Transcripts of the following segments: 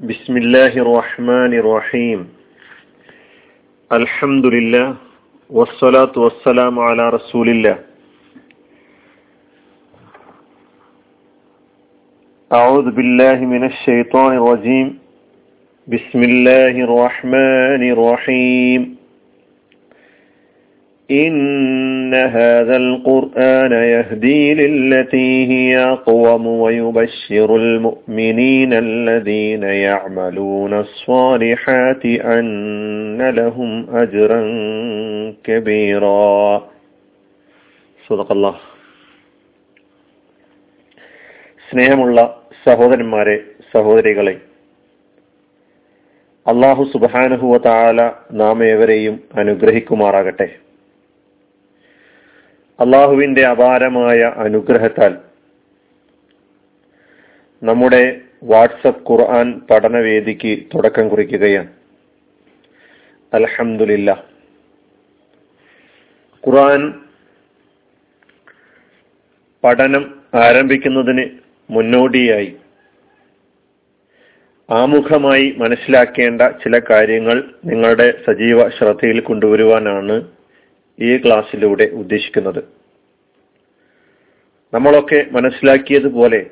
بسم الله الرحمن الرحيم الحمد لله والصلاة والسلام على رسول الله أعوذ بالله من الشيطان الرجيم بسم الله الرحمن الرحيم إن هذا القرآن يهدي للتي هي أقوم ويبشر المؤمنين الذين يعملون الصالحات أن لهم أجرا كبيرا صدق الله സ്നേഹമുള്ള സഹോദരന്മാരെ സഹോദരികളെ അള്ളാഹു സുബാനുഹുവ താല നാം ഏവരെയും അനുഗ്രഹിക്കുമാറാകട്ടെ അള്ളാഹുവിന്റെ അപാരമായ അനുഗ്രഹത്താൽ നമ്മുടെ വാട്സപ്പ് ഖുർആൻ പഠനവേദിക്ക് തുടക്കം കുറിക്കുകയാണ്. അലഹമില്ല ഖുർആൻ പഠനം ആരംഭിക്കുന്നതിന് മുന്നോടിയായി ആമുഖമായി മനസ്സിലാക്കേണ്ട ചില കാര്യങ്ങൾ നിങ്ങളുടെ സജീവ ശ്രദ്ധയിൽ കൊണ്ടുവരുവാനാണ് ഈ ക്ലാസ്സിലൂടെ ഉദ്ദേശിക്കുന്നത്. നമ്മളൊക്കെ മനസ്സിലാക്കിയതുപോലെ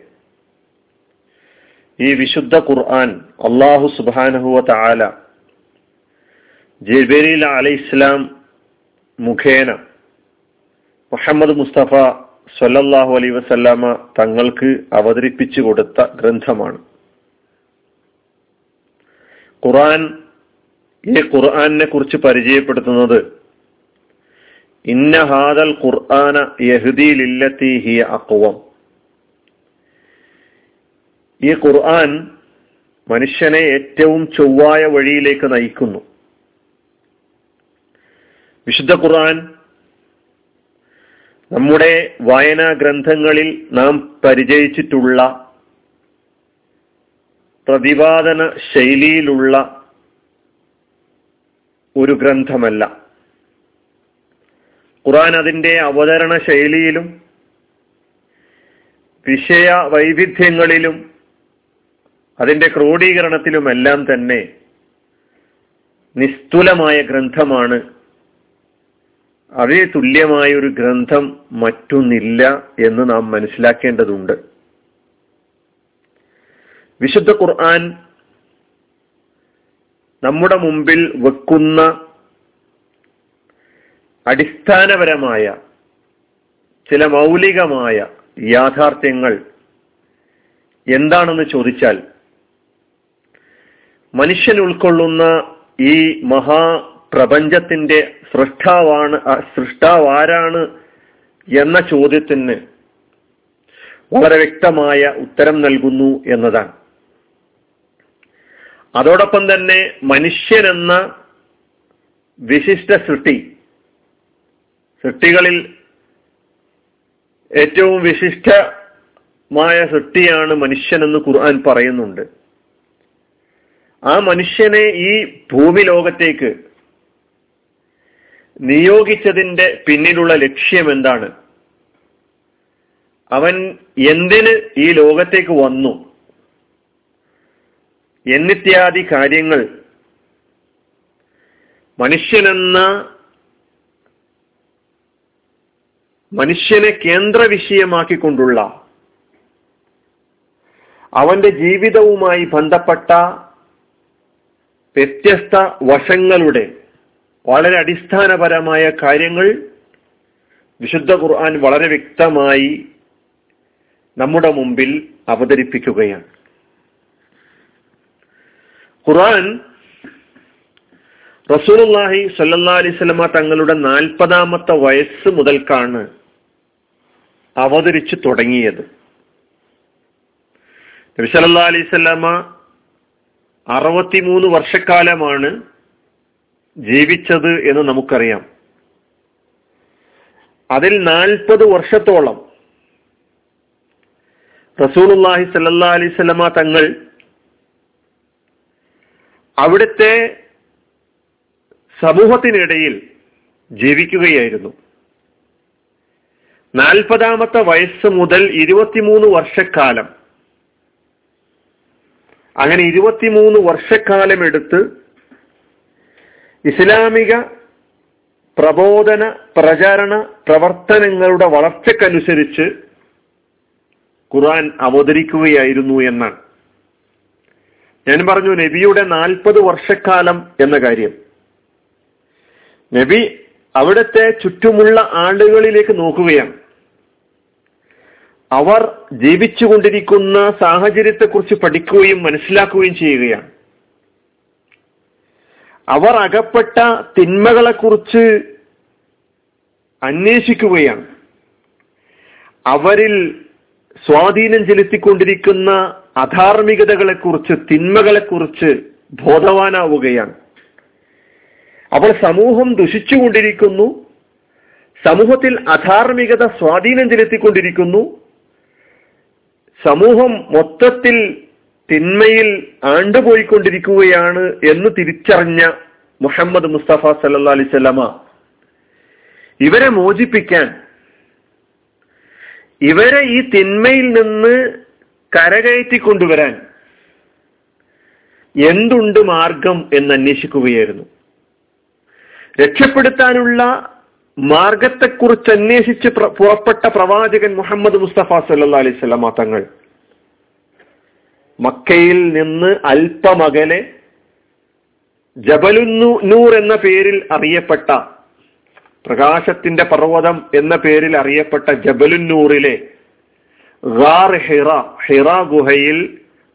ഈ വിശുദ്ധ ഖുർആൻ അള്ളാഹു സുബാനഹുവ താല ജബരീൽ അലൈഹി ഇസ്ലാം മുഖേന മുഹമ്മദ് മുസ്തഫ സല്ലല്ലാഹു അലൈ വസല്ലാമ തങ്ങൾക്ക് അവതരിപ്പിച്ചു കൊടുത്ത ഗ്രന്ഥമാണ്. ഖുർആൻ ഈ ഖുർആനെ കുറിച്ച് പരിചയപ്പെടുത്തുന്നത് ഇന്ന ഹാദൽ ഖുർആന യഹ്ദി ഹിയ അക്വം ഈ ഖുർആൻ മനുഷ്യനെ ഏറ്റവും ചൊവ്വായ വഴിയിലേക്ക് നയിക്കുന്നു. വിശുദ്ധ ഖുർആൻ നമ്മുടെ വായനാ ഗ്രന്ഥങ്ങളിൽ നാം പരിചയിച്ചിട്ടുള്ള പ്രതിപാദന ശൈലിയിലുള്ള ഒരു ഗ്രന്ഥമല്ല. ഖുറാൻ അതിന്റെ അവതരണ ശൈലിയിലും വിഷയ വൈവിധ്യങ്ങളിലും അതിന്റെ ക്രോഡീകരണത്തിലുമെല്ലാം തന്നെ നിസ്തുലമായ ഗ്രന്ഥമാണ്. അതിന് തുല്യമായ ഒരു ഗ്രന്ഥം മറ്റൊന്നില്ല എന്ന് നാം മനസ്സിലാക്കേണ്ടതുണ്ട്. വിശുദ്ധ ഖുർആൻ നമ്മുടെ മുമ്പിൽ വെക്കുന്ന അടിസ്ഥാനപരമായ ചില മൗലികമായ യാഥാർത്ഥ്യങ്ങൾ എന്താണെന്ന് ചോദിച്ചാൽ മനുഷ്യൻ ഉൾക്കൊള്ളുന്ന ഈ മഹാപ്രപഞ്ചത്തിന്റെ സൃഷ്ടാവാണ് സൃഷ്ടാവാരാണ് എന്ന ചോദ്യത്തിന് വളരെ വ്യക്തമായ ഉത്തരം നൽകുന്നു എന്നതാണ്. അതോടൊപ്പം തന്നെ മനുഷ്യൻ എന്ന വിശിഷ്ട സൃഷ്ടി സൃഷ്ടികളിൽ ഏറ്റവും വിശിഷ്ടമായ സൃഷ്ടിയാണ് മനുഷ്യനെന്ന് ഖുർആൻ പറയുന്നുണ്ട്. ആ മനുഷ്യനെ ഈ ഭൂമി ലോകത്തേക്ക് നിയോഗിച്ചതിന്റെ പിന്നിലുള്ള ലക്ഷ്യം എന്താണ്? അവൻ എന്തിന് ഈ ലോകത്തേക്ക് വന്നു? എന്നിത്യാദി കാര്യങ്ങൾ. മനുഷ്യനെന്ന മനുഷ്യനെ കേന്ദ്ര വിഷയമാക്കിക്കൊണ്ടുള്ള അവന്റെ ജീവിതവുമായി ബന്ധപ്പെട്ട വ്യത്യസ്ത വശങ്ങളുടെ വളരെ അടിസ്ഥാനപരമായ കാര്യങ്ങൾ വിശുദ്ധ ഖുർആൻ വളരെ വ്യക്തമായി നമ്മുടെ മുമ്പിൽ അവതരിപ്പിക്കുകയാണ്. ഖുർആൻ റസൂലുള്ളാഹി സല്ലല്ലാഹു അലൈഹി സ്വലമ തങ്ങളുടെ നാൽപ്പതാമത്തെ വയസ്സ് മുതൽക്കാണ് അവതരിച്ചു തുടങ്ങിയത്. നബി സല്ലല്ലാഹു അലൈഹി വസല്ലമ അറുപത്തിമൂന്ന് വർഷക്കാലമാണ് ജീവിച്ചത് എന്ന് നമുക്കറിയാം. അതിൽ നാൽപ്പത് വർഷത്തോളം റസൂലുള്ളാഹി സല്ലാ അലൈഹി വസല്ലമ തങ്ങൾ അവിടുത്തെ സമൂഹത്തിനിടയിൽ ജീവിക്കുകയായിരുന്നു. നാൽപ്പതാമത്തെ വയസ്സ് മുതൽ ഇരുപത്തിമൂന്ന് വർഷക്കാലം. അങ്ങനെ ഇരുപത്തിമൂന്ന് വർഷക്കാലം എടുത്ത് ഇസ്ലാമിക പ്രബോധന പ്രചാരണ പ്രവർത്തനങ്ങളുടെ വളർച്ചക്കനുസരിച്ച് ഖുർആൻ അവതരിക്കുകയായിരുന്നു എന്നാണ്. ഞാൻ പറഞ്ഞു നബിയുടെ നാൽപ്പത് വർഷക്കാലം എന്ന കാര്യം. നബി അവിടുത്തെ ചുറ്റുമുള്ള ആളുകളിലേക്ക് നോക്കുകയാണ്. അവർ ജീവിച്ചുകൊണ്ടിരിക്കുന്ന സാഹചര്യത്തെക്കുറിച്ച് പഠിക്കുകയും മനസ്സിലാക്കുകയും ചെയ്യുകയാണ്. അവർ അകപ്പെട്ട തിന്മകളെ കുറിച്ച് അന്വേഷിക്കുകയാണ്. അവരിൽ സ്വാധീനം ചെലുത്തിക്കൊണ്ടിരിക്കുന്ന അധാർമികതകളെ കുറിച്ച് തിന്മകളെ കുറിച്ച് ബോധവാനാവുകയാണ്. അപ്പോൾ സമൂഹം ദുഷിച്ചുകൊണ്ടിരിക്കുന്നു. സമൂഹത്തിൽ അധാർമികത സ്വാധീനം ചെലുത്തിക്കൊണ്ടിരിക്കുന്നു. സമൂഹം മൊത്തത്തിൽ തിന്മയിൽ ആണ്ടുപോയിക്കൊണ്ടിരിക്കുകയാണ് എന്ന് തിരിച്ചറിഞ്ഞ മുഹമ്മദ് മുസ്തഫ സല്ലാ അലിസ്വല്ലമ ഇവരെ മോചിപ്പിക്കാൻ ഇവരെ ഈ തിന്മയിൽ നിന്ന് കരകയറ്റി കൊണ്ടുവരാൻ എന്തുണ്ട് മാർഗം എന്ന് അന്വേഷിക്കുകയായിരുന്നു. രക്ഷപ്പെടുത്താനുള്ള മാർഗത്തെക്കുറിച്ച് അന്വേഷിച്ച് പുറപ്പെട്ട പ്രവാചകൻ മുഹമ്മദ് മുസ്തഫ സല്ലാ അലൈഹി സ്വലാമ തങ്ങൾ മക്കയിൽ നിന്ന് അല്പമകലെ ജബലുന്നൂർ എന്ന പേരിൽ അറിയപ്പെട്ട പ്രകാശത്തിന്റെ പർവതം എന്ന പേരിൽ അറിയപ്പെട്ട ജബലുന്നൂറിലെ ഗാർ ഹിറ ഹിറ ഗുഹയിൽ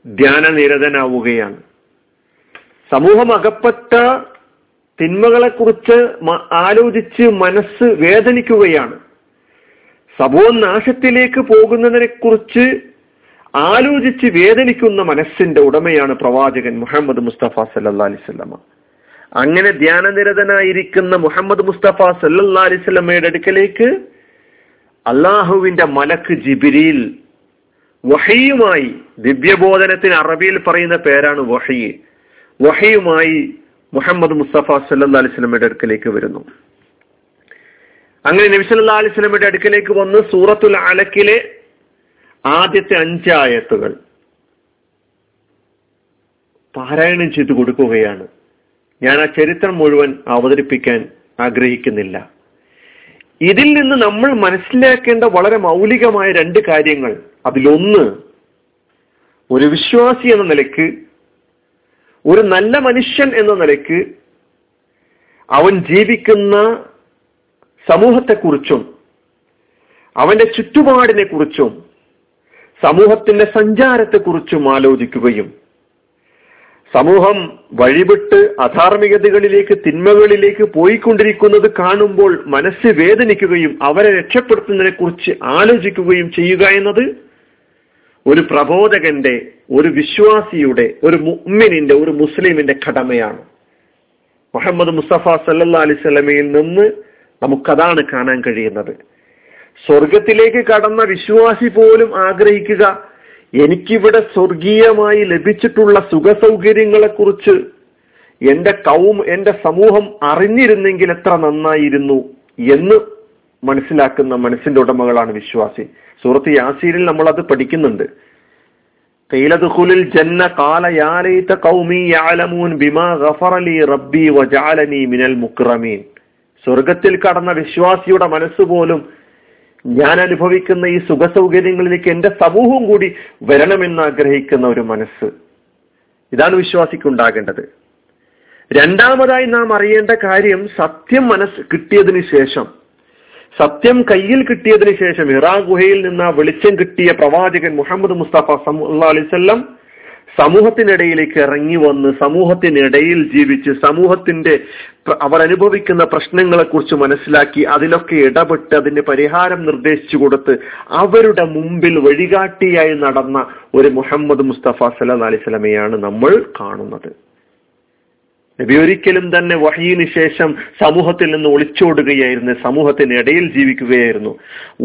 ധ്യാനനിരതനാവുകയാണ്. സമൂഹം അകപ്പെട്ട തിന്മകളെക്കുറിച്ച് ആലോചിച്ച് മനസ്സ് വേദനിക്കുകയാണ്. സമൂഹം നാശത്തിലേക്ക് പോകുന്നതിനെ കുറിച്ച് ആലോചിച്ച് വേദനിക്കുന്ന മനസ്സിന്റെ ഉടമയാണ് പ്രവാചകൻ മുഹമ്മദ് മുസ്തഫ സല്ലാ അലിസ്വല്ലമ അങ്ങനെ ധ്യാനനിരതനായിരിക്കുന്ന മുഹമ്മദ് മുസ്തഫ സല്ലാ അലിസ്വല്ലമ്മയുടെ അടുക്കലേക്ക് അള്ളാഹുവിന്റെ മലക്ക് ജിബിരിയിൽ വഹയുമായി ദിവ്യബോധനത്തിന് അറബിയിൽ പറയുന്ന പേരാണ് വഹയ് വഹയുമായി മുഹമ്മദ് മുസ്തഫ സല്ലാ അലിസ്ലമയുടെ അടുക്കലേക്ക് വരുന്നു. അങ്ങനെ നബി സല്ലാ അലിസ്ലമയുടെ അടുക്കലേക്ക് വന്ന് സൂറത്തുൽ അലക്കിലെ ആദ്യത്തെ അഞ്ചായത്തുകൾ പാരായണം ചെയ്തു കൊടുക്കുകയാണ്. ഞാൻ ആ ചരിത്രം മുഴുവൻ അവതരിപ്പിക്കാൻ ആഗ്രഹിക്കുന്നില്ല. ഇതിൽ നിന്ന് നമ്മൾ മനസ്സിലാക്കേണ്ട വളരെ മൗലികമായ രണ്ട് കാര്യങ്ങൾ. അതിലൊന്ന് ഒരു വിശ്വാസി എന്ന നിലയ്ക്ക് ഒരു നല്ല മനുഷ്യൻ എന്ന നിലയ്ക്ക് അവൻ ജീവിക്കുന്ന സമൂഹത്തെക്കുറിച്ചും അവന്റെ ചുറ്റുപാടിനെ കുറിച്ചും സമൂഹത്തിന്റെ സഞ്ചാരത്തെക്കുറിച്ചും ആലോചിക്കുകയും സമൂഹം വഴിവിട്ട് അധാർമികതകളിലേക്ക് തിന്മകളിലേക്ക് പോയിക്കൊണ്ടിരിക്കുന്നത് കാണുമ്പോൾ മനസ്സ് വേദനിക്കുകയും അവരെ രക്ഷപ്പെടുത്തുന്നതിനെ കുറിച്ച് ആലോചിക്കുകയും ചെയ്യുക എന്നത് ഒരു പ്രബോധകന്റെ ഒരു വിശ്വാസിയുടെ ഒരു മുഅ്മിനിന്റെ ഒരു മുസ്ലിമിന്റെ കടമയാണ്. മുഹമ്മദ് മുസ്തഫ സല്ലാ അലിസ്ലമയിൽ നിന്ന് നമുക്കതാണ് കാണാൻ കഴിയുന്നത്. സ്വർഗത്തിലേക്ക് കടന്ന വിശ്വാസി പോലും ആഗ്രഹിക്കുക എനിക്കിവിടെ സ്വർഗീയമായി ലഭിച്ചിട്ടുള്ള സുഖസൗകര്യങ്ങളെ കുറിച്ച് എന്റെ കൗം എന്റെ സമൂഹം അറിഞ്ഞിരുന്നെങ്കിൽ എത്ര നന്നായിരുന്നു എന്ന് മനസ്സിലാക്കുന്ന മനസ്സിന്റെ ഉടമകളാണ് വിശ്വാസി. സൂറത്ത് യാസീരിൽ നമ്മൾ അത് പഠിക്കുന്നുണ്ട്. സ്വർഗത്തിൽ കടന്ന വിശ്വാസിയുടെ മനസ്സ് പോലും ഞാൻ അനുഭവിക്കുന്ന ഈ സുഖ സൗകര്യങ്ങളിലേക്ക് എന്റെ സമൂഹം കൂടി വരണമെന്ന് ആഗ്രഹിക്കുന്ന ഒരു മനസ്സ്. ഇതാണ് വിശ്വാസിക്കുണ്ടാകേണ്ടത്. രണ്ടാമതായി നാം അറിയേണ്ട കാര്യം സത്യം മനസ്സ് കിട്ടിയതിനു ശേഷം സത്യം കയ്യിൽ കിട്ടിയതിന് ശേഷം ഇറാ ഗുഹയിൽ നിന്ന് വെളിച്ചം കിട്ടിയ പ്രവാചകൻ മുഹമ്മദ് മുസ്തഫ അലൈവല്ലം സമൂഹത്തിനിടയിലേക്ക് ഇറങ്ങി വന്ന് സമൂഹത്തിനിടയിൽ ജീവിച്ച് സമൂഹത്തിന്റെ അവർ അനുഭവിക്കുന്ന പ്രശ്നങ്ങളെ കുറിച്ച് മനസ്സിലാക്കി അതിലൊക്കെ ഇടപെട്ട് അതിന് പരിഹാരം നിർദ്ദേശിച്ചു കൊടുത്ത് അവരുടെ മുമ്പിൽ വഴികാട്ടിയായി നടന്ന ഒരു മുഹമ്മദ് മുസ്തഫ സല്ലാ അലൈവലമയാണ് നമ്മൾ കാണുന്നത്. നബി ഒരിക്കലും തന്നെ വഹീന് ശേഷം സമൂഹത്തിൽ നിന്ന് ഒളിച്ചോടുകയായിരുന്നു സമൂഹത്തിന് ഇടയിൽ ജീവിക്കുകയായിരുന്നു.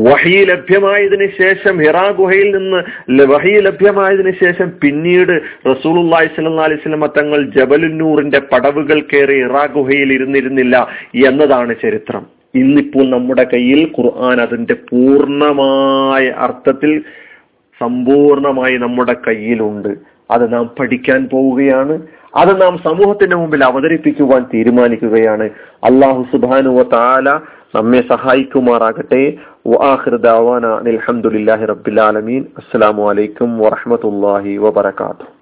വഹി ലഭ്യമായതിന് ശേഷം ഹിറാ ഗുഹയിൽ നിന്ന് വഹി ലഭ്യമായതിനു ശേഷം പിന്നീട് റസൂലുല്ലാഹി അലൈഹി വസല്ലം തങ്ങൾ ജബലുന്നൂറിന്റെ പടവുകൾ കയറി ഇറാ ഗുഹയിൽ ഇരുന്നിരുന്നില്ല എന്നതാണ് ചരിത്രം. ഇന്നിപ്പോൾ നമ്മുടെ കയ്യിൽ ഖുർആൻ അതിന്റെ പൂർണമായ അർത്ഥത്തിൽ സമ്പൂർണമായി നമ്മുടെ കയ്യിലുണ്ട്. അത് നാം പഠിക്കാൻ പോവുകയാണ്. അത് നാം സമൂഹത്തിന്റെ മുമ്പിൽ അവതരിപ്പിക്കുവാൻ തീരുമാനിക്കുകയാണ്. അള്ളാഹു സുബാനുവ താല നമ്മെ സഹായിക്കുമാറാകട്ടെ. അലഹമുല്ലാഹി റബ്ബിൽ ആലമീൻ. അസ്സലാമു അലൈക്കും വറഹമത്തല്ലാഹി വബർക്കാത്തു